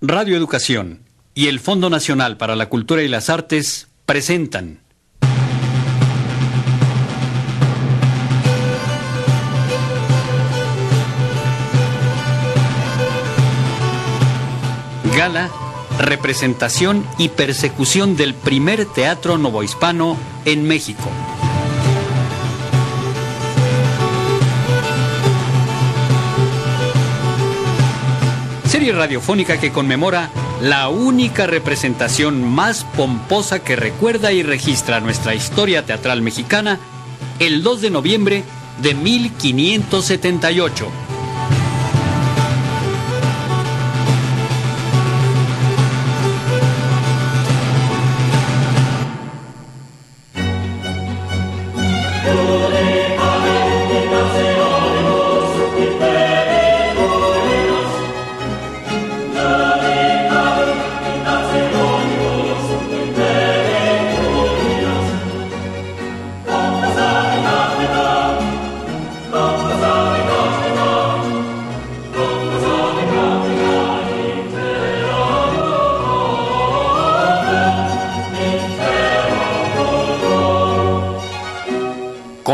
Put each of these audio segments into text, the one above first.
Radio Educación y el Fondo Nacional para la Cultura y las Artes presentan Gala, representación y persecución del primer teatro novohispano en México. Radiofónica que conmemora la única representación más pomposa que recuerda y registra nuestra historia teatral mexicana el 2 de noviembre de 1578.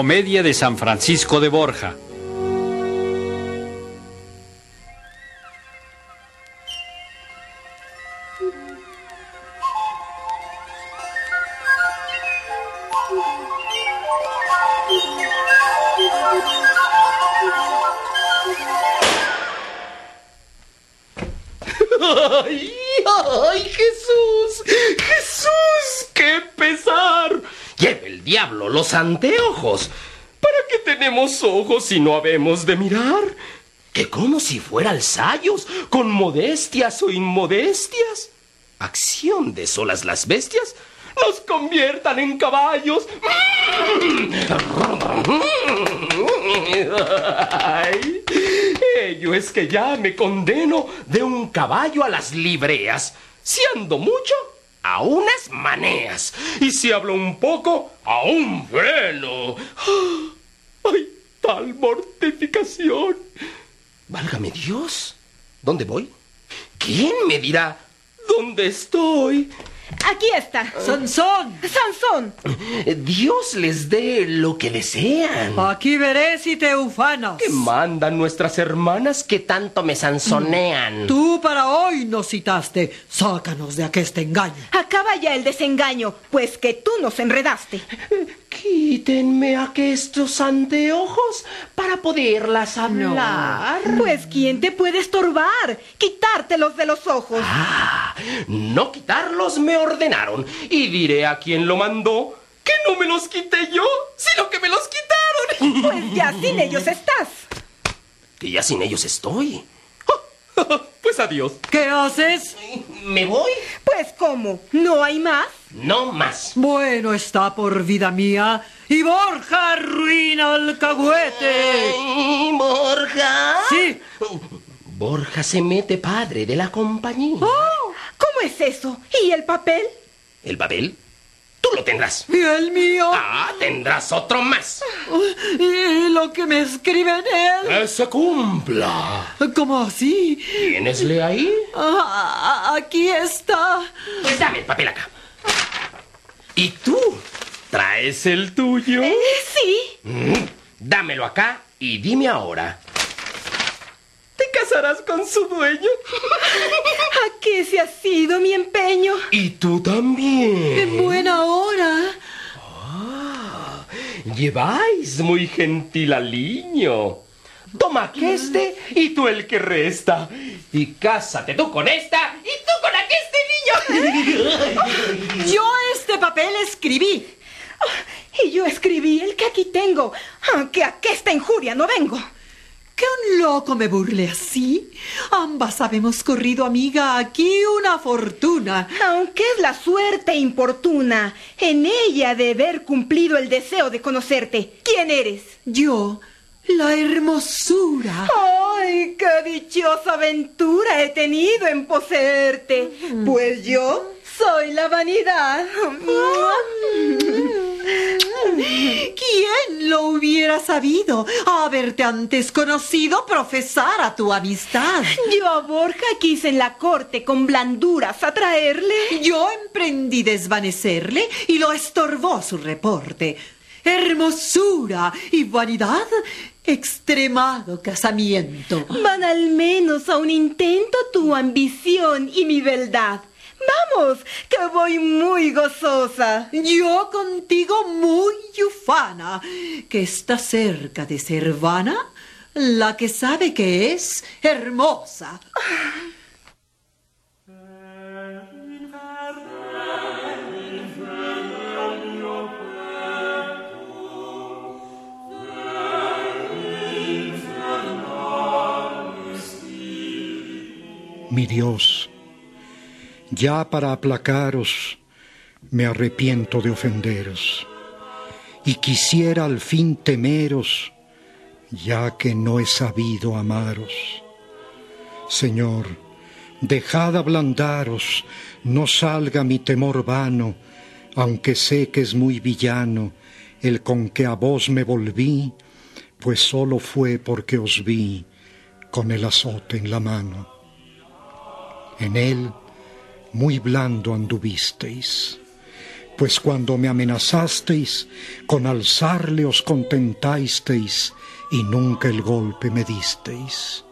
Comedia de San Francisco de Borja. ¡Ay! ¡Ay, Jesús! ¡Jesús! ¡Qué pesar! Lleve el diablo los anteojos. ¿Para qué tenemos ojos si no habemos de mirar? Que como si fuera alzayos, con modestias o inmodestias. Acción de solas las bestias nos conviertan en caballos. Ay, ello es que ya me condeno de un caballo a las libreas. Si ando mucho, a unas maneas. Y si hablo un poco, a un freno. ¡Ay, tal mortificación! Válgame Dios. ¿Dónde voy? ¿Quién me dirá dónde estoy? Aquí está. Sansón, Sansón. Dios les dé lo que desean. aquí veré si te ufanas. ¿Qué mandan nuestras hermanas que tanto me sanzonean? Tú para hoy nos citaste. Sácanos de aqueste engaño. Acaba ya el desengaño, pues que tú nos enredaste. Quítenme aquestos anteojos para poderlas hablar. Pues ¿quién te puede estorbar? Quitártelos de los ojos. Ah, no quitarlos me ordenaron y diré a quien lo mandó que no me los quité yo, sino que me los quitaron. Pues ya sin ellos estás. Que ya sin ellos estoy. Pues adiós. ¿Qué haces? ¿Me voy? Pues ¿cómo? ¿No hay más? No más. Bueno está por vida mía. Y Borja arruina alcahuete. Ay, Borja. Sí. Borja se mete padre de la compañía. Oh, ¿Cómo es eso? ¿Y el papel? ¿El papel? Tú lo tendrás. Y el mío. Ah, tendrás otro más. Y lo que me escribe en él. Que se cumpla. ¿Cómo así? ¿Tienesle ahí? Ah, aquí está. Pues dame el papel acá. ¿Y tú? ¿Traes el tuyo? Eh, sí. Mm, dámelo acá y dime ahora. ¿Te casarás con su dueño? ¿A qué se ha sido mi empeño? Y tú también. En buena hora. Lleváis muy gentil al niño. Toma aqueste y tú el que resta. Y cásate tú con esta y tú con aqueste niño. Yo papel escribí. Ah, Y yo escribí el que aquí tengo. Aunque a que esta injuria no vengo. Que un loco me burle así. Ambas habemos corrido, amiga, aquí una fortuna. Aunque es la suerte importuna, en ella de haber cumplido el deseo de conocerte. ¿Quién eres? Yo, la hermosura. ¡Ay, qué dichosa aventura he tenido en poseerte! Pues yo soy la vanidad. ¿Quién lo hubiera sabido? Haberte antes conocido, profesar a tu amistad. Yo a Borja quise en la corte con blanduras atraerle. Yo emprendí desvanecerle y lo estorbó su reporte. Hermosura y vanidad, extremado casamiento. Van al menos a un intento tu ambición y mi beldad. Vamos, que voy muy gozosa. Yo contigo muy ufana, que está cerca de ser vana, la que sabe que es hermosa. Mi Dios, ya para aplacaros me arrepiento de ofenderos y quisiera al fin temeros ya que no he sabido amaros. Señor, dejad ablandaros, no salga mi temor vano, aunque sé que es muy villano el con que a vos me volví, pues solo fue porque os vi con el azote en la mano. En él muy blando anduvisteis, pues cuando me amenazasteis, con alzarle os contentasteis y nunca el golpe me disteis.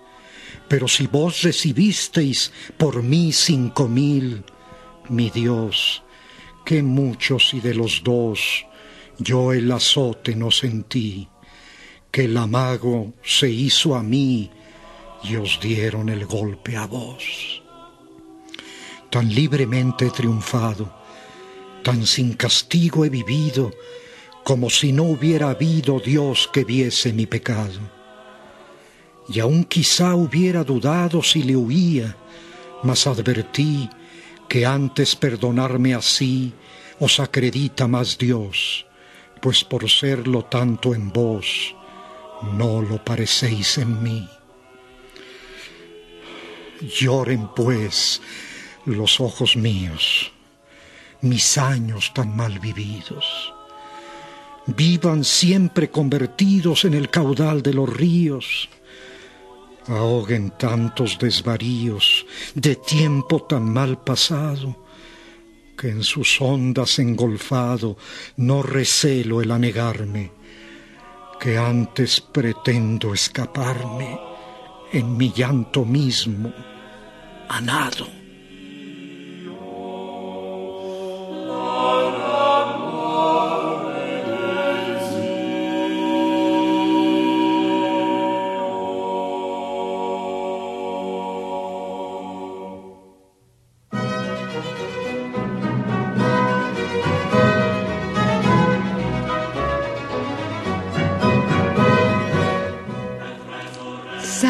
Pero si vos recibisteis por mí cinco mil, mi Dios, qué muchos y de los dos yo el azote no sentí, que el amago se hizo a mí y os dieron el golpe a vos tan libremente he triunfado, tan sin castigo he vivido, como si no hubiera habido Dios que viese mi pecado. Y aun quizá hubiera dudado si le huía, mas advertí que antes perdonarme así os acredita más Dios, pues por serlo tanto en vos, no lo parecéis en mí. Lloren pues los ojos míos, mis años tan mal vividos. Vivan siempre convertidos en el caudal de los ríos. Ahoguen tantos desvaríos de tiempo tan mal pasado, que en sus ondas engolfado no recelo el anegarme, que antes pretendo escaparme en mi llanto mismo, a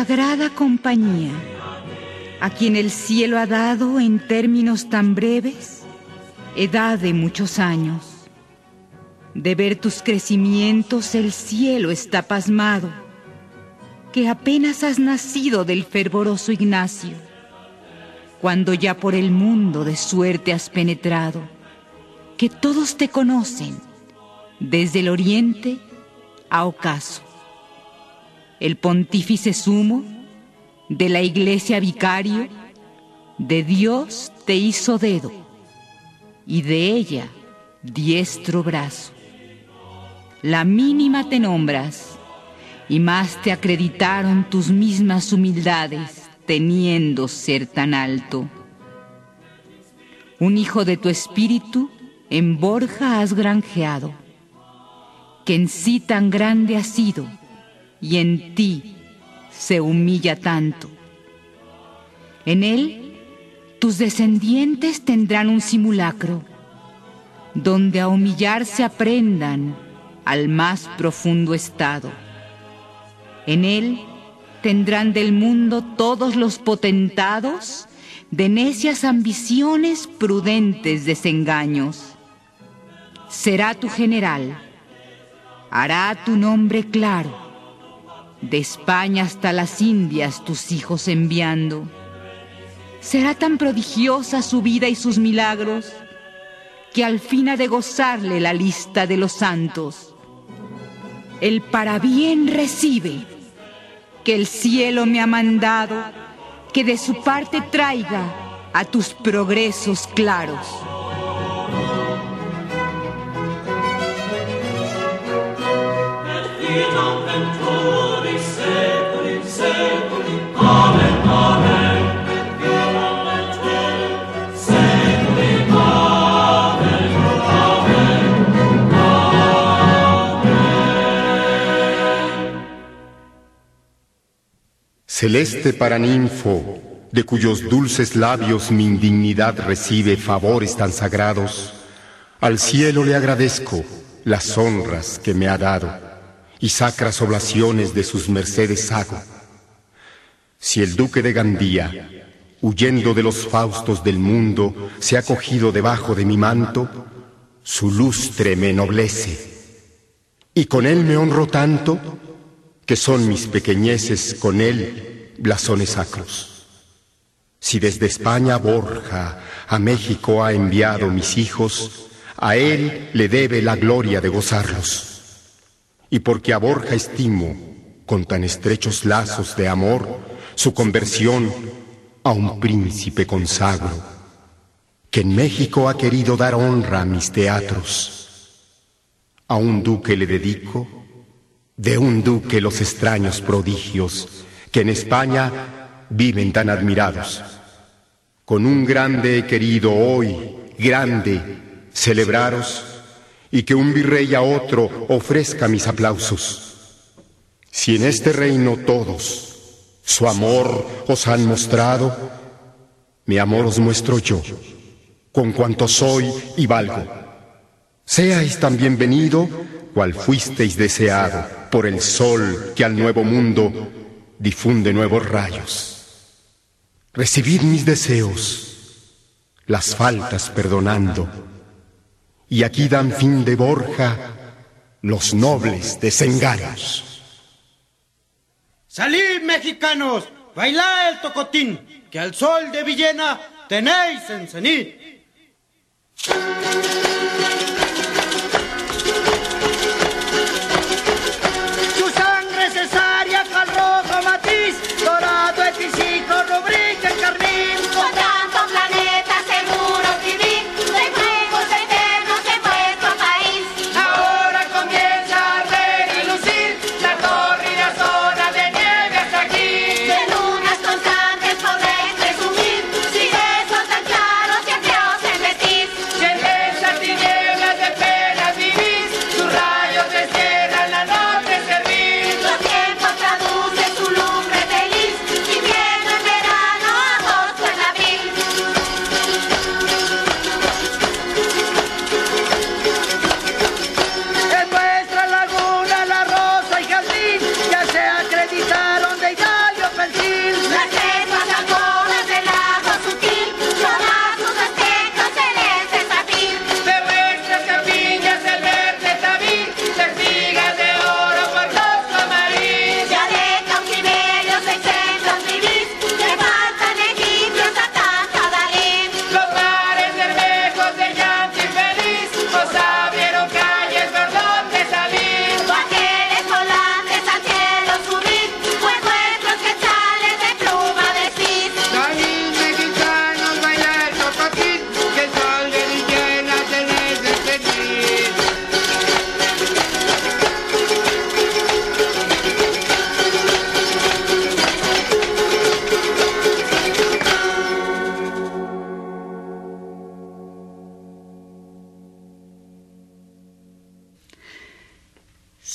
Sagrada compañía, a quien el cielo ha dado en términos tan breves, edad de muchos años. De ver tus crecimientos el cielo está pasmado, que apenas has nacido del fervoroso Ignacio, cuando ya por el mundo de suerte has penetrado, que todos te conocen, desde el oriente a ocaso el pontífice sumo, de la iglesia vicario, de Dios te hizo dedo y de ella diestro brazo. La mínima te nombras y más te acreditaron tus mismas humildades teniendo ser tan alto. Un hijo de tu espíritu en Borja has granjeado, que en sí tan grande ha sido y en ti se humilla tanto. En él tus descendientes tendrán un simulacro, donde a humillarse aprendan al más profundo estado. En él tendrán del mundo todos los potentados de necias ambiciones, prudentes desengaños. Será tu general, hará tu nombre claro de España hasta las Indias tus hijos enviando. Será tan prodigiosa su vida y sus milagros que al fin ha de gozarle la lista de los santos. El bien recibe, que el cielo me ha mandado, que de su parte traiga a tus progresos claros. Celeste paraninfo, de cuyos dulces labios mi indignidad recibe favores tan sagrados, al cielo le agradezco las honras que me ha dado y sacras oblaciones de sus mercedes hago. Si el duque de Gandía, huyendo de los faustos del mundo, se ha cogido debajo de mi manto, su lustre me ennoblece, y con él me honro tanto que son mis pequeñeces con él blasones sacros. Si desde España Borja a México ha enviado mis hijos, a él le debe la gloria de gozarlos. Y porque a Borja estimo con tan estrechos lazos de amor su conversión a un príncipe consagro, que en México ha querido dar honra a mis teatros. A un duque le dedico de un duque los extraños prodigios que en España viven tan admirados. Con un grande he querido hoy, grande, celebraros y que un virrey a otro ofrezca mis aplausos. Si en este reino todos su amor os han mostrado, mi amor os muestro yo, con cuanto soy y valgo. Seáis también venido cual fuisteis deseado por el sol que al nuevo mundo difunde nuevos rayos. Recibid mis deseos, las faltas perdonando, y aquí dan fin de Borja los nobles desengaños. Salid, mexicanos, bailad el tocotín, que al sol de Villena tenéis en cenit.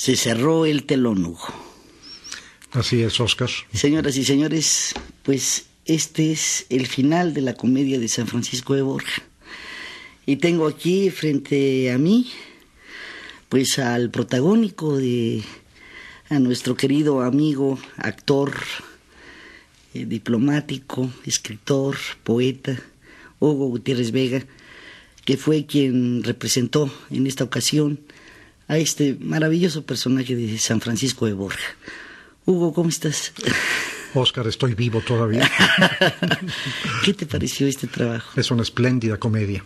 Se cerró el telón, Hugo. Así es, Oscar. Señoras y señores, pues este es el final de la comedia de San Francisco de Borja. Y tengo aquí frente a mí, pues al protagónico de, a nuestro querido amigo, actor, eh, diplomático, escritor, poeta, Hugo Gutiérrez Vega, que fue quien representó en esta ocasión a este maravilloso personaje de San Francisco de Borja. Hugo, ¿cómo estás? Oscar, estoy vivo todavía. ¿Qué te pareció este trabajo? Es una espléndida comedia.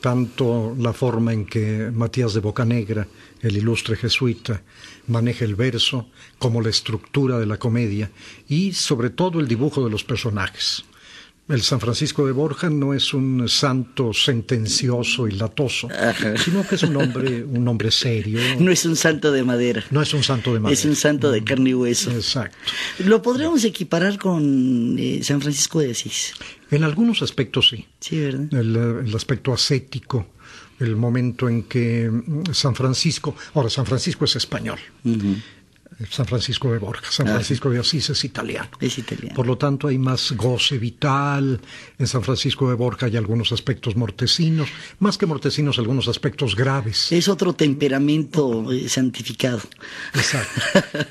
tanto la forma en que Matías de Bocanegra, el ilustre jesuita, maneja el verso, como la estructura de la comedia y sobre todo el dibujo de los personajes. El San Francisco de Borja no es un santo sentencioso y latoso, sino que es un hombre, un hombre serio. No es un santo de madera. No es un santo de madera. Es un santo de carne y hueso. Exacto. ¿Lo podríamos equiparar con eh, San Francisco de Asís? En algunos aspectos sí. Sí, ¿verdad? El, el aspecto ascético, el momento en que mm, San Francisco, ahora San Francisco es español. San Francisco de Borja, San. Francisco de Asís es italiano. Es italiano. Por lo tanto, hay más goce vital. En San Francisco de Borja hay algunos aspectos mortecinos, más que mortecinos, algunos aspectos graves. Es otro temperamento eh, santificado. Exacto.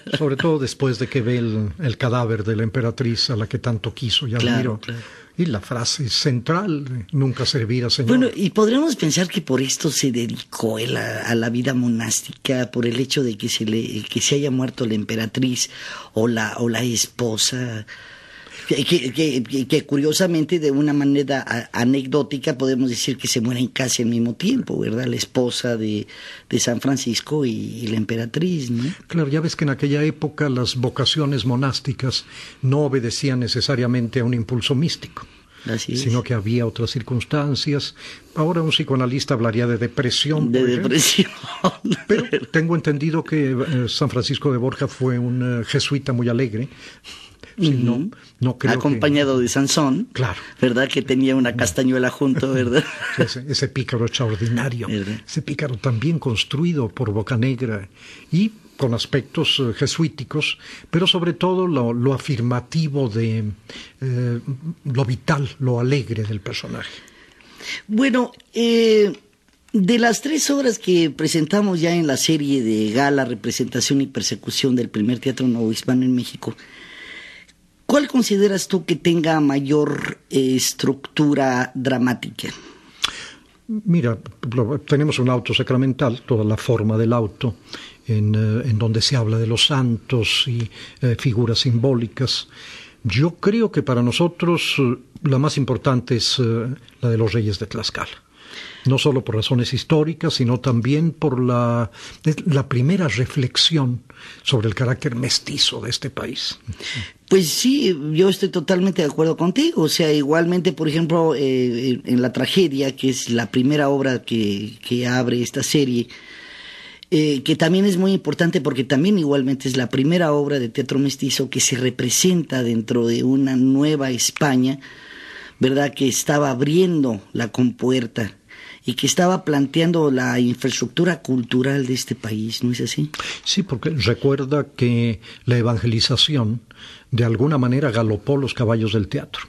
Sobre todo después de que ve el, el cadáver de la emperatriz a la que tanto quiso y Claro, admiró. claro. Y la frase central, nunca servirá, Señor. Bueno, y podríamos pensar que por esto se dedicó él a, a la vida monástica, por el hecho de que se le que se haya muerto la emperatriz o la o la esposa. Que, curiosamente, de una manera a- anecdótica, podemos decir que se mueren casi al mismo tiempo, ¿verdad? La esposa de, de San Francisco y, y la emperatriz, ¿no? Claro, ya ves que en aquella época las vocaciones monásticas no obedecían necesariamente a un impulso místico, Así es. sino que había otras circunstancias. Ahora un psicoanalista hablaría de depresión. de depresión. Pero tengo entendido que eh, San Francisco de Borja fue un eh, jesuita muy alegre. No, no creo que- acompañado de Sansón, Claro. ¿verdad? Que tenía una castañuela junto, ¿verdad? Ese, ese pícaro extraordinario, ¿Verdad? ese pícaro también construido por Bocanegra y con aspectos eh, jesuíticos, pero sobre todo lo, lo afirmativo de eh, lo vital, lo alegre del personaje. Bueno, eh, de las tres obras que presentamos ya en la serie de Gala, Representación y Persecución del primer teatro novohispano en México, ¿cuál consideras tú que tenga mayor eh, estructura dramática? Mira, tenemos un auto sacramental, toda la forma del auto, en, eh, donde se habla de los santos y eh, figuras simbólicas. Yo creo que para nosotros la más importante es la de los reyes de Tlaxcala. No solo por razones históricas, sino también por la primera reflexión sobre el carácter mestizo de este país. Pues sí, yo estoy totalmente de acuerdo contigo. O sea, igualmente, por ejemplo, eh, en La Tragedia, que es la primera obra que, que abre esta serie, eh, que también es muy importante porque también igualmente es la primera obra de teatro mestizo que se representa dentro de una nueva España, ¿verdad? Que estaba abriendo la compuerta y que estaba planteando la infraestructura cultural de este país, ¿no es así? Sí, porque recuerda que la evangelización de alguna manera galopó los caballos del teatro.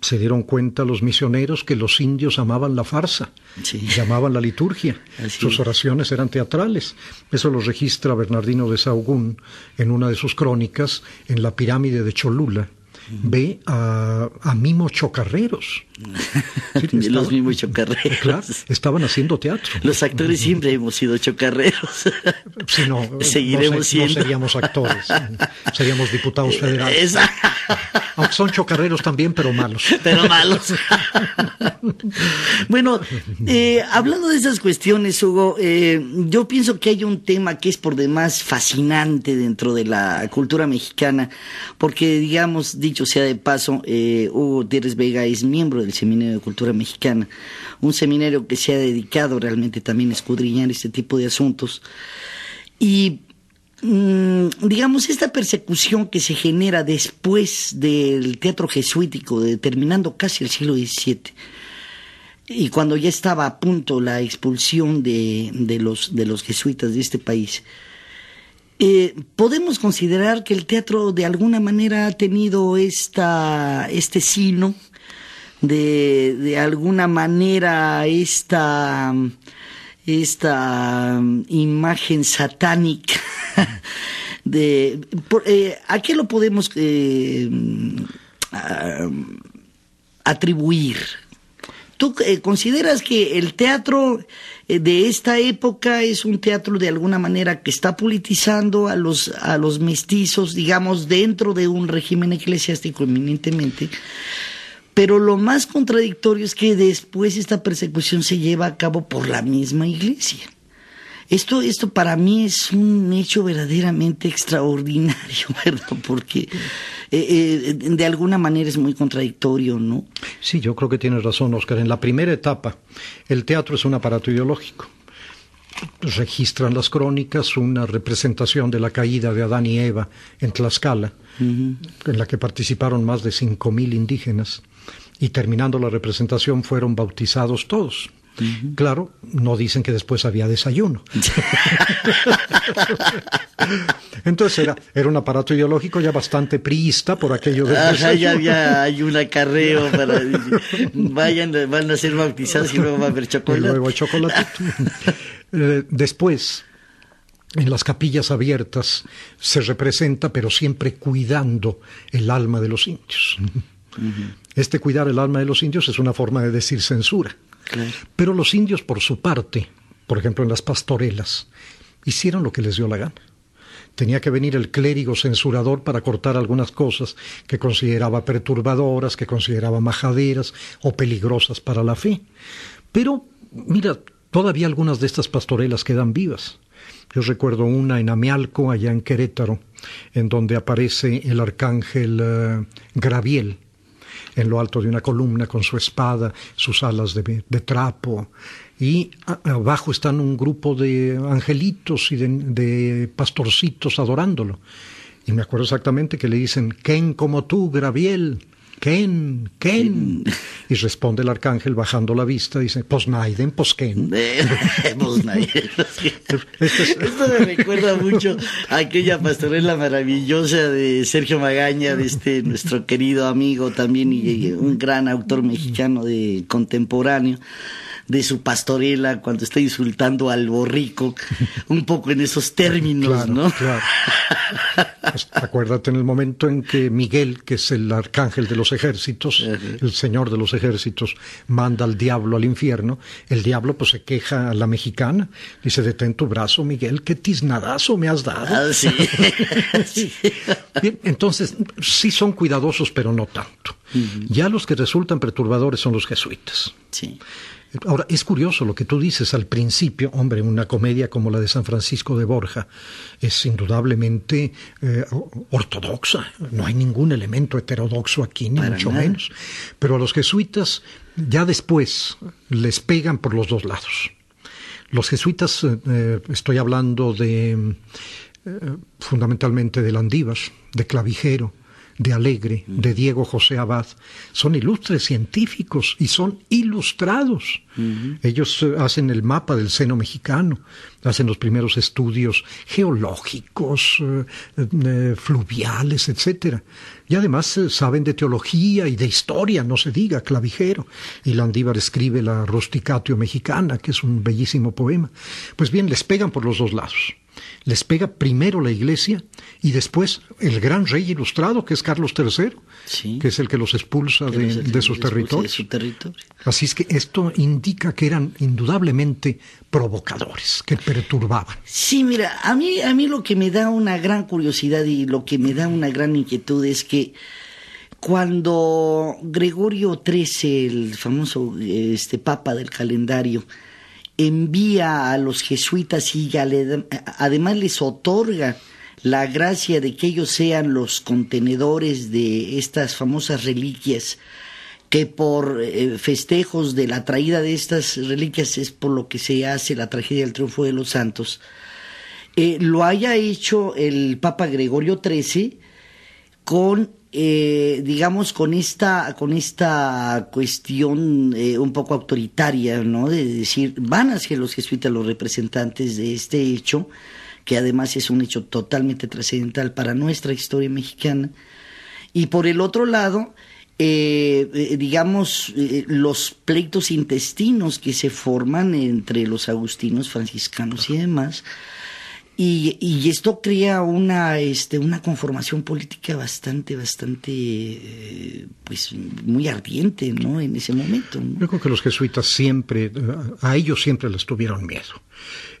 Se dieron cuenta los misioneros que los indios amaban la farsa, Sí. llamaban la liturgia, Así sus es. oraciones eran teatrales. Eso lo registra Bernardino de Sahagún en una de sus crónicas en la pirámide de Cholula. Ve a, a mimos chocarreros. Sí, los mismos chocarreros. Claro, estaban haciendo teatro. Los actores siempre hemos sido chocarreros. Si no, Seguiremos no, siendo. no seríamos actores, seríamos diputados federales. Esa- Aunque son chocarreros también, pero malos. pero malos. bueno, eh, hablando de esas cuestiones, Hugo, eh, yo pienso que hay un tema que es por demás fascinante dentro de la cultura mexicana, porque, digamos, dicho sea de paso, eh, Hugo Gutiérrez Vega es miembro del Seminario de Cultura Mexicana, un seminario que se ha dedicado realmente también a escudriñar este tipo de asuntos. Y mm, digamos, esta persecución que se genera después del teatro jesuítico, terminando casi el siglo XVII, y cuando ya estaba a punto la expulsión de, de los, de los jesuitas de este país, eh, podemos considerar que el teatro de alguna manera ha tenido esta, este sino, de, de alguna manera esta, esta mm, imagen satánica de por- eh, a qué lo podemos eh, ah, atribuir ¿Tú eh, consideras que el teatro de esta época es un teatro de alguna manera que está politizando a los, a los mestizos, digamos, dentro de un régimen eclesiástico eminentemente? Pero lo más contradictorio es que después esta persecución se lleva a cabo por la misma iglesia. Esto, esto para mí es un hecho verdaderamente extraordinario, ¿verdad? Porque eh, eh, de alguna manera es muy contradictorio, ¿no? Sí, yo creo que tienes razón, Oscar. En la primera etapa, el teatro es un aparato ideológico. Registran las crónicas una representación de la caída de Adán y Eva en Tlaxcala, en la que participaron más de 5.000 indígenas, y terminando la representación fueron bautizados todos. Claro, no dicen que después había desayuno. Entonces era, era un aparato ideológico ya bastante priista por aquello del Ajá, ya había, hay un acarreo para vayan, van a ser bautizados y luego va a haber chocolate. Y luego hay chocolate. Eh, después, en las capillas abiertas se representa, pero siempre cuidando el alma de los indios. Este cuidar el alma de los indios es una forma de decir censura. Pero los indios, por su parte, por ejemplo en las pastorelas, hicieron lo que les dio la gana. Tenía que venir el clérigo censurador para cortar algunas cosas que consideraba perturbadoras, que consideraba majaderas o peligrosas para la fe. Pero, mira, todavía algunas de estas pastorelas quedan vivas. Yo recuerdo una en Amialco, allá en Querétaro, en donde aparece el arcángel uh, Graviel en lo alto de una columna con su espada, sus alas de, de trapo, y abajo están un grupo de angelitos y de, de, pastorcitos adorándolo. Y me acuerdo exactamente que le dicen, ¿quién como tú, Graviel? Ken, Ken. Y responde el arcángel bajando la vista, dice, Posnaiden, Posken. Esto me recuerda mucho a aquella pastorela maravillosa de Sergio Magaña, de este nuestro querido amigo también y un gran autor mexicano de contemporáneo de su pastorela cuando está insultando al borrico, un poco en esos términos, ¿no? Claro. Pues, acuérdate en el momento en que Miguel, que es el arcángel de los ejércitos, el señor de los ejércitos, manda al diablo al infierno, el diablo pues se queja a la mexicana, dice, detén tu brazo, Miguel, qué tiznadazo me has dado. Ah, sí. Bien, entonces, sí son cuidadosos, pero no tanto. Ya los que resultan perturbadores son los jesuitas. Sí. Ahora, es curioso lo que tú dices al principio, hombre, una comedia como la de San Francisco de Borja es indudablemente eh, ortodoxa, no hay ningún elemento heterodoxo aquí, ni Para mucho nada. menos. Pero a los jesuitas ya después les pegan por los dos lados. Los jesuitas, eh, eh, estoy hablando de eh, fundamentalmente de Landívar, de Clavijero, de Alegre, de Diego José Abad, son ilustres científicos y son ilustrados. Ellos eh, hacen el mapa del seno mexicano, hacen los primeros estudios geológicos, eh, eh, fluviales, etcétera. Y además eh, saben de teología y de historia, no se diga, clavijero. Y Landívar escribe la Rusticatio Mexicana, que es un bellísimo poema. Pues bien, les pegan por los dos lados les pega primero la iglesia y después el gran rey ilustrado que es Carlos III, Sí. que es el que los expulsa Que de, los- de sus los- territorios. de su territorio. Así es que esto indica que eran indudablemente provocadores, que perturbaban. Sí, mira, a mí, a mí lo que me da una gran curiosidad y lo que me da una gran inquietud es que cuando Gregorio XIII, el famoso este papa del calendario, envía a los jesuitas y además les otorga la gracia de que ellos sean los contenedores de estas famosas reliquias que por eh, festejos de la traída de estas reliquias es por lo que se hace la tragedia del triunfo de los santos, eh, lo haya hecho el Papa Gregorio XIII con, eh, digamos, con esta, con esta cuestión eh, un poco autoritaria, ¿no? De decir, van a ser los jesuitas los representantes de este hecho, que además es un hecho totalmente trascendental para nuestra historia mexicana. Y por el otro lado, eh, eh, digamos, eh, los pleitos intestinos que se forman entre los agustinos, franciscanos y demás. Y, esto crea una, este, una conformación política bastante, bastante, eh, pues, muy ardiente, ¿no? En ese momento. Yo creo que los jesuitas siempre, eh, a ellos siempre les tuvieron miedo.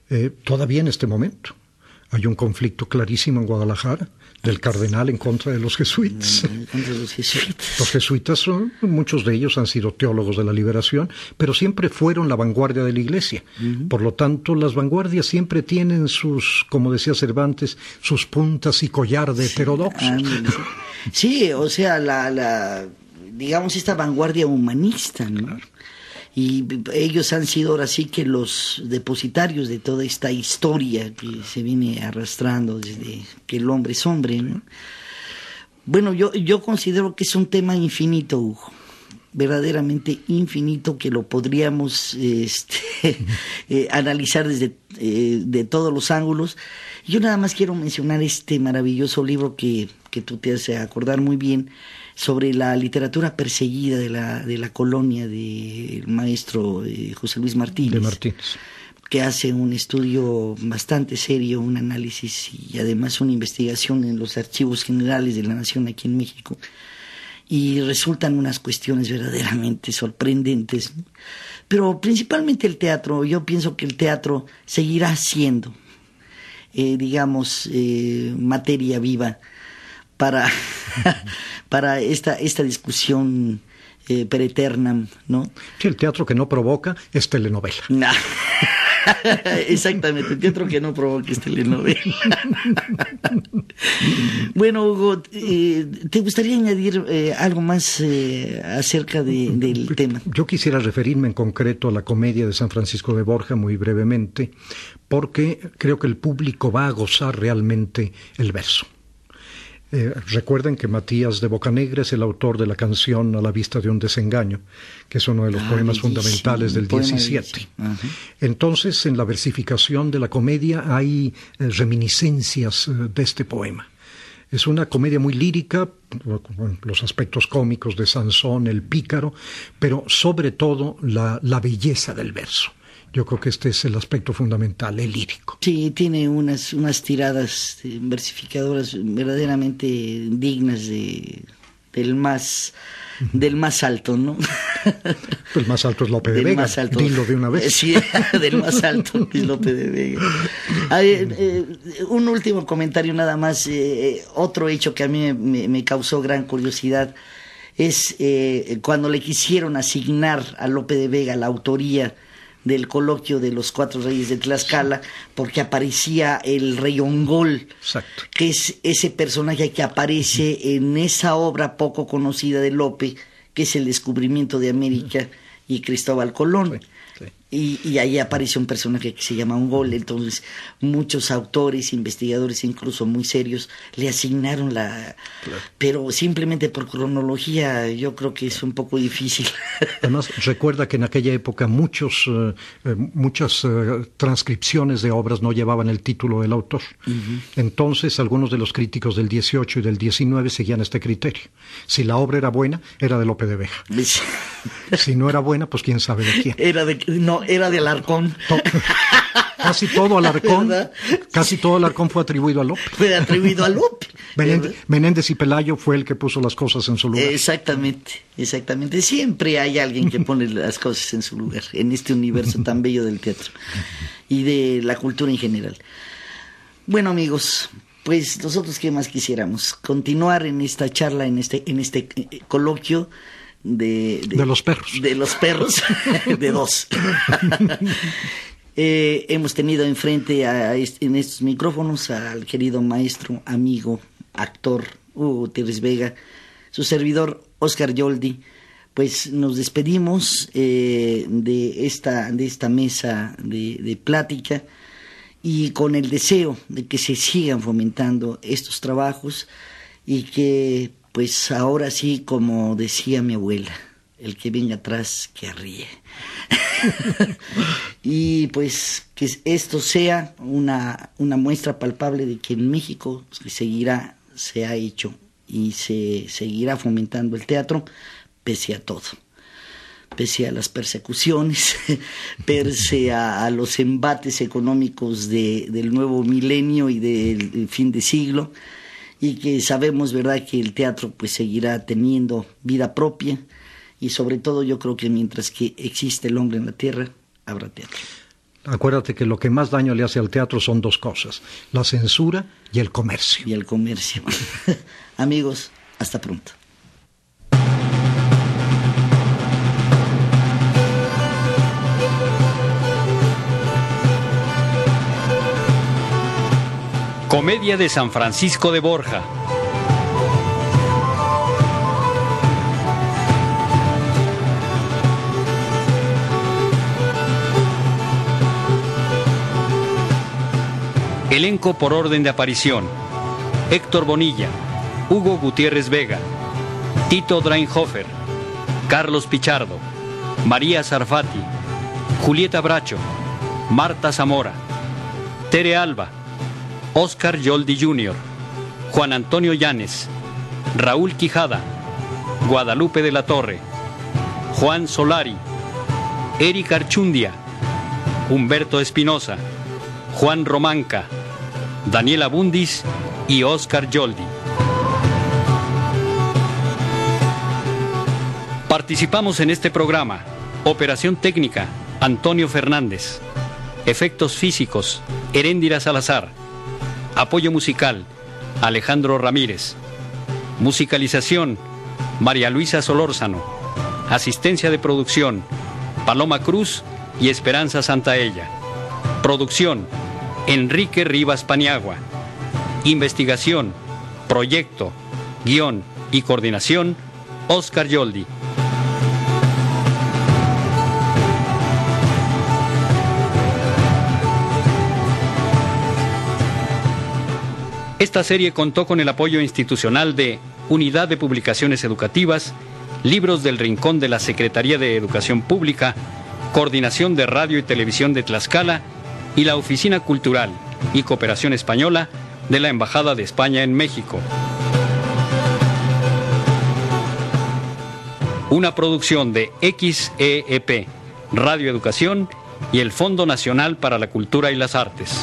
Eh, todavía en este momento. Hay un conflicto clarísimo en Guadalajara del cardenal en contra de los jesuitas. los jesuitas. son, muchos de ellos han sido teólogos de la liberación, pero siempre fueron la vanguardia de la iglesia. Por lo tanto, las vanguardias siempre tienen sus, como decía Cervantes, sus puntas y collar de heterodoxos. Sí, o sea, la, la, digamos, esta vanguardia humanista, ¿no? Y ellos han sido ahora sí que los depositarios de toda esta historia que se viene arrastrando desde que el hombre es hombre. Bueno, yo, yo considero que es un tema infinito, Hugo verdaderamente infinito que lo podríamos este, eh, analizar desde eh, de todos los ángulos. Yo nada más quiero mencionar este maravilloso libro que, que tú te hace acordar muy bien, sobre la literatura perseguida de la, de la colonia del maestro eh, José Luis Martínez. De Martínez. Que hace un estudio bastante serio, un análisis y además una investigación en los archivos generales de la Nación aquí en México. Y resultan unas cuestiones verdaderamente sorprendentes. Pero principalmente el teatro, yo pienso que el teatro seguirá siendo, eh, digamos, eh, materia viva para, para esta, esta discusión eh, pereterna, ¿no? Sí, el teatro que no provoca es telenovela. Exactamente, el teatro que no provoca es telenovela. bueno, Hugo, eh, ¿te gustaría añadir eh, algo más eh, acerca del tema? Yo quisiera referirme en concreto a la comedia de San Francisco de Borja muy brevemente, porque creo que el público va a gozar realmente el verso. Eh, recuerden que Matías de Bocanegra es el autor de la canción A la vista de un desengaño, que es uno de los ah, poemas fundamentales del 17. Entonces, en la versificación de la comedia hay eh, reminiscencias eh, de este poema. Es una comedia muy lírica, los aspectos cómicos de Sansón, el pícaro, pero sobre todo la belleza del verso. Yo creo que este es el aspecto fundamental, el lírico. Sí, tiene unas, unas tiradas versificadoras verdaderamente dignas de, del más del más alto, ¿no? El más alto es López de Vega. Más alto. Dilo de una vez. Sí, del más alto es López de Vega. Eh, un último comentario nada más. Eh, otro hecho que a mí me, me causó gran curiosidad es eh, cuando le quisieron asignar a López de Vega la autoría del coloquio de los cuatro reyes de Tlaxcala, porque aparecía el rey Ongol, que es ese personaje que aparece en esa obra poco conocida de Lope, que es el descubrimiento de América y Cristóbal Colón. Y, ahí aparece un personaje que se llama Ungol, entonces muchos autores, investigadores, incluso muy serios, le asignaron la... Pero simplemente por cronología yo creo que es un poco difícil. Además, recuerda que en aquella época muchos, eh, eh, muchas eh, transcripciones de obras no llevaban el título del autor. Entonces, algunos de los críticos del 18 y del 19 seguían este criterio. Si la obra era buena, era de Lope de Vega. si no era buena, pues quién sabe de quién. Era de... No, era de Alarcón. Casi todo Alarcón, casi todo Alarcón fue atribuido a López. Fue atribuido a López. Menéndez, y Pelayo fue el que puso las cosas en su lugar. Exactamente, exactamente. Siempre hay alguien que pone las cosas en su lugar, en este universo tan bello del teatro y de la cultura en general. Bueno, amigos, pues nosotros qué más quisiéramos continuar en esta charla, en este, en este eh, coloquio de, de, los perros. De los perros, de dos. Eh, hemos tenido enfrente a, en estos micrófonos al querido maestro, amigo, actor Hugo Teres Vega, su servidor Oscar Yoldi. Pues nos despedimos eh, de, esta, de esta mesa de, de plática y con el deseo de que se sigan fomentando estos trabajos y que pues ahora sí, como decía mi abuela, el que venga atrás, que ríe. y pues que esto sea una, una muestra palpable de que en México se seguirá, se ha hecho y se seguirá fomentando el teatro pese a todo pese a las persecuciones, pese a, a los embates económicos de, del nuevo milenio y del fin de siglo, y que sabemos, ¿verdad?, que el teatro pues seguirá teniendo vida propia y sobre todo yo creo que mientras que existe el hombre en la tierra, habrá teatro. Acuérdate que lo que más daño le hace al teatro son dos cosas, la censura y el comercio. Y el comercio. Amigos, hasta pronto. Comedia de San Francisco de Borja. Elenco por orden de aparición. Héctor Bonilla, Hugo Gutiérrez Vega, Tito Drainhofer, Carlos Pichardo, María Sarfati, Julieta Bracho, Marta Zamora, Tere Alba, Oscar Yoldi Jr., Juan Antonio Llanes, Raúl Quijada, Guadalupe de la Torre, Juan Solari, Eric Archundia, Humberto Espinosa, Juan Romanca, Daniela Bundis y Oscar Yoldi. Participamos en este programa. Operación técnica, Antonio Fernández. Efectos físicos, Heréndira Salazar. Apoyo musical, Alejandro Ramírez. Musicalización, María Luisa Solórzano. Asistencia de producción, Paloma Cruz y Esperanza Santaella. Producción, Enrique Rivas Paniagua. Investigación, proyecto, guion y coordinación, Oscar Yoldi. Esta serie contó con el apoyo institucional de Unidad de Publicaciones Educativas, Libros del Rincón de la Secretaría de Educación Pública, Coordinación de Radio y Televisión de Tlaxcala y la Oficina Cultural y Cooperación Española de la Embajada de España en México. Una producción de XEEP, Radio Educación y el Fondo Nacional para la Cultura y las Artes.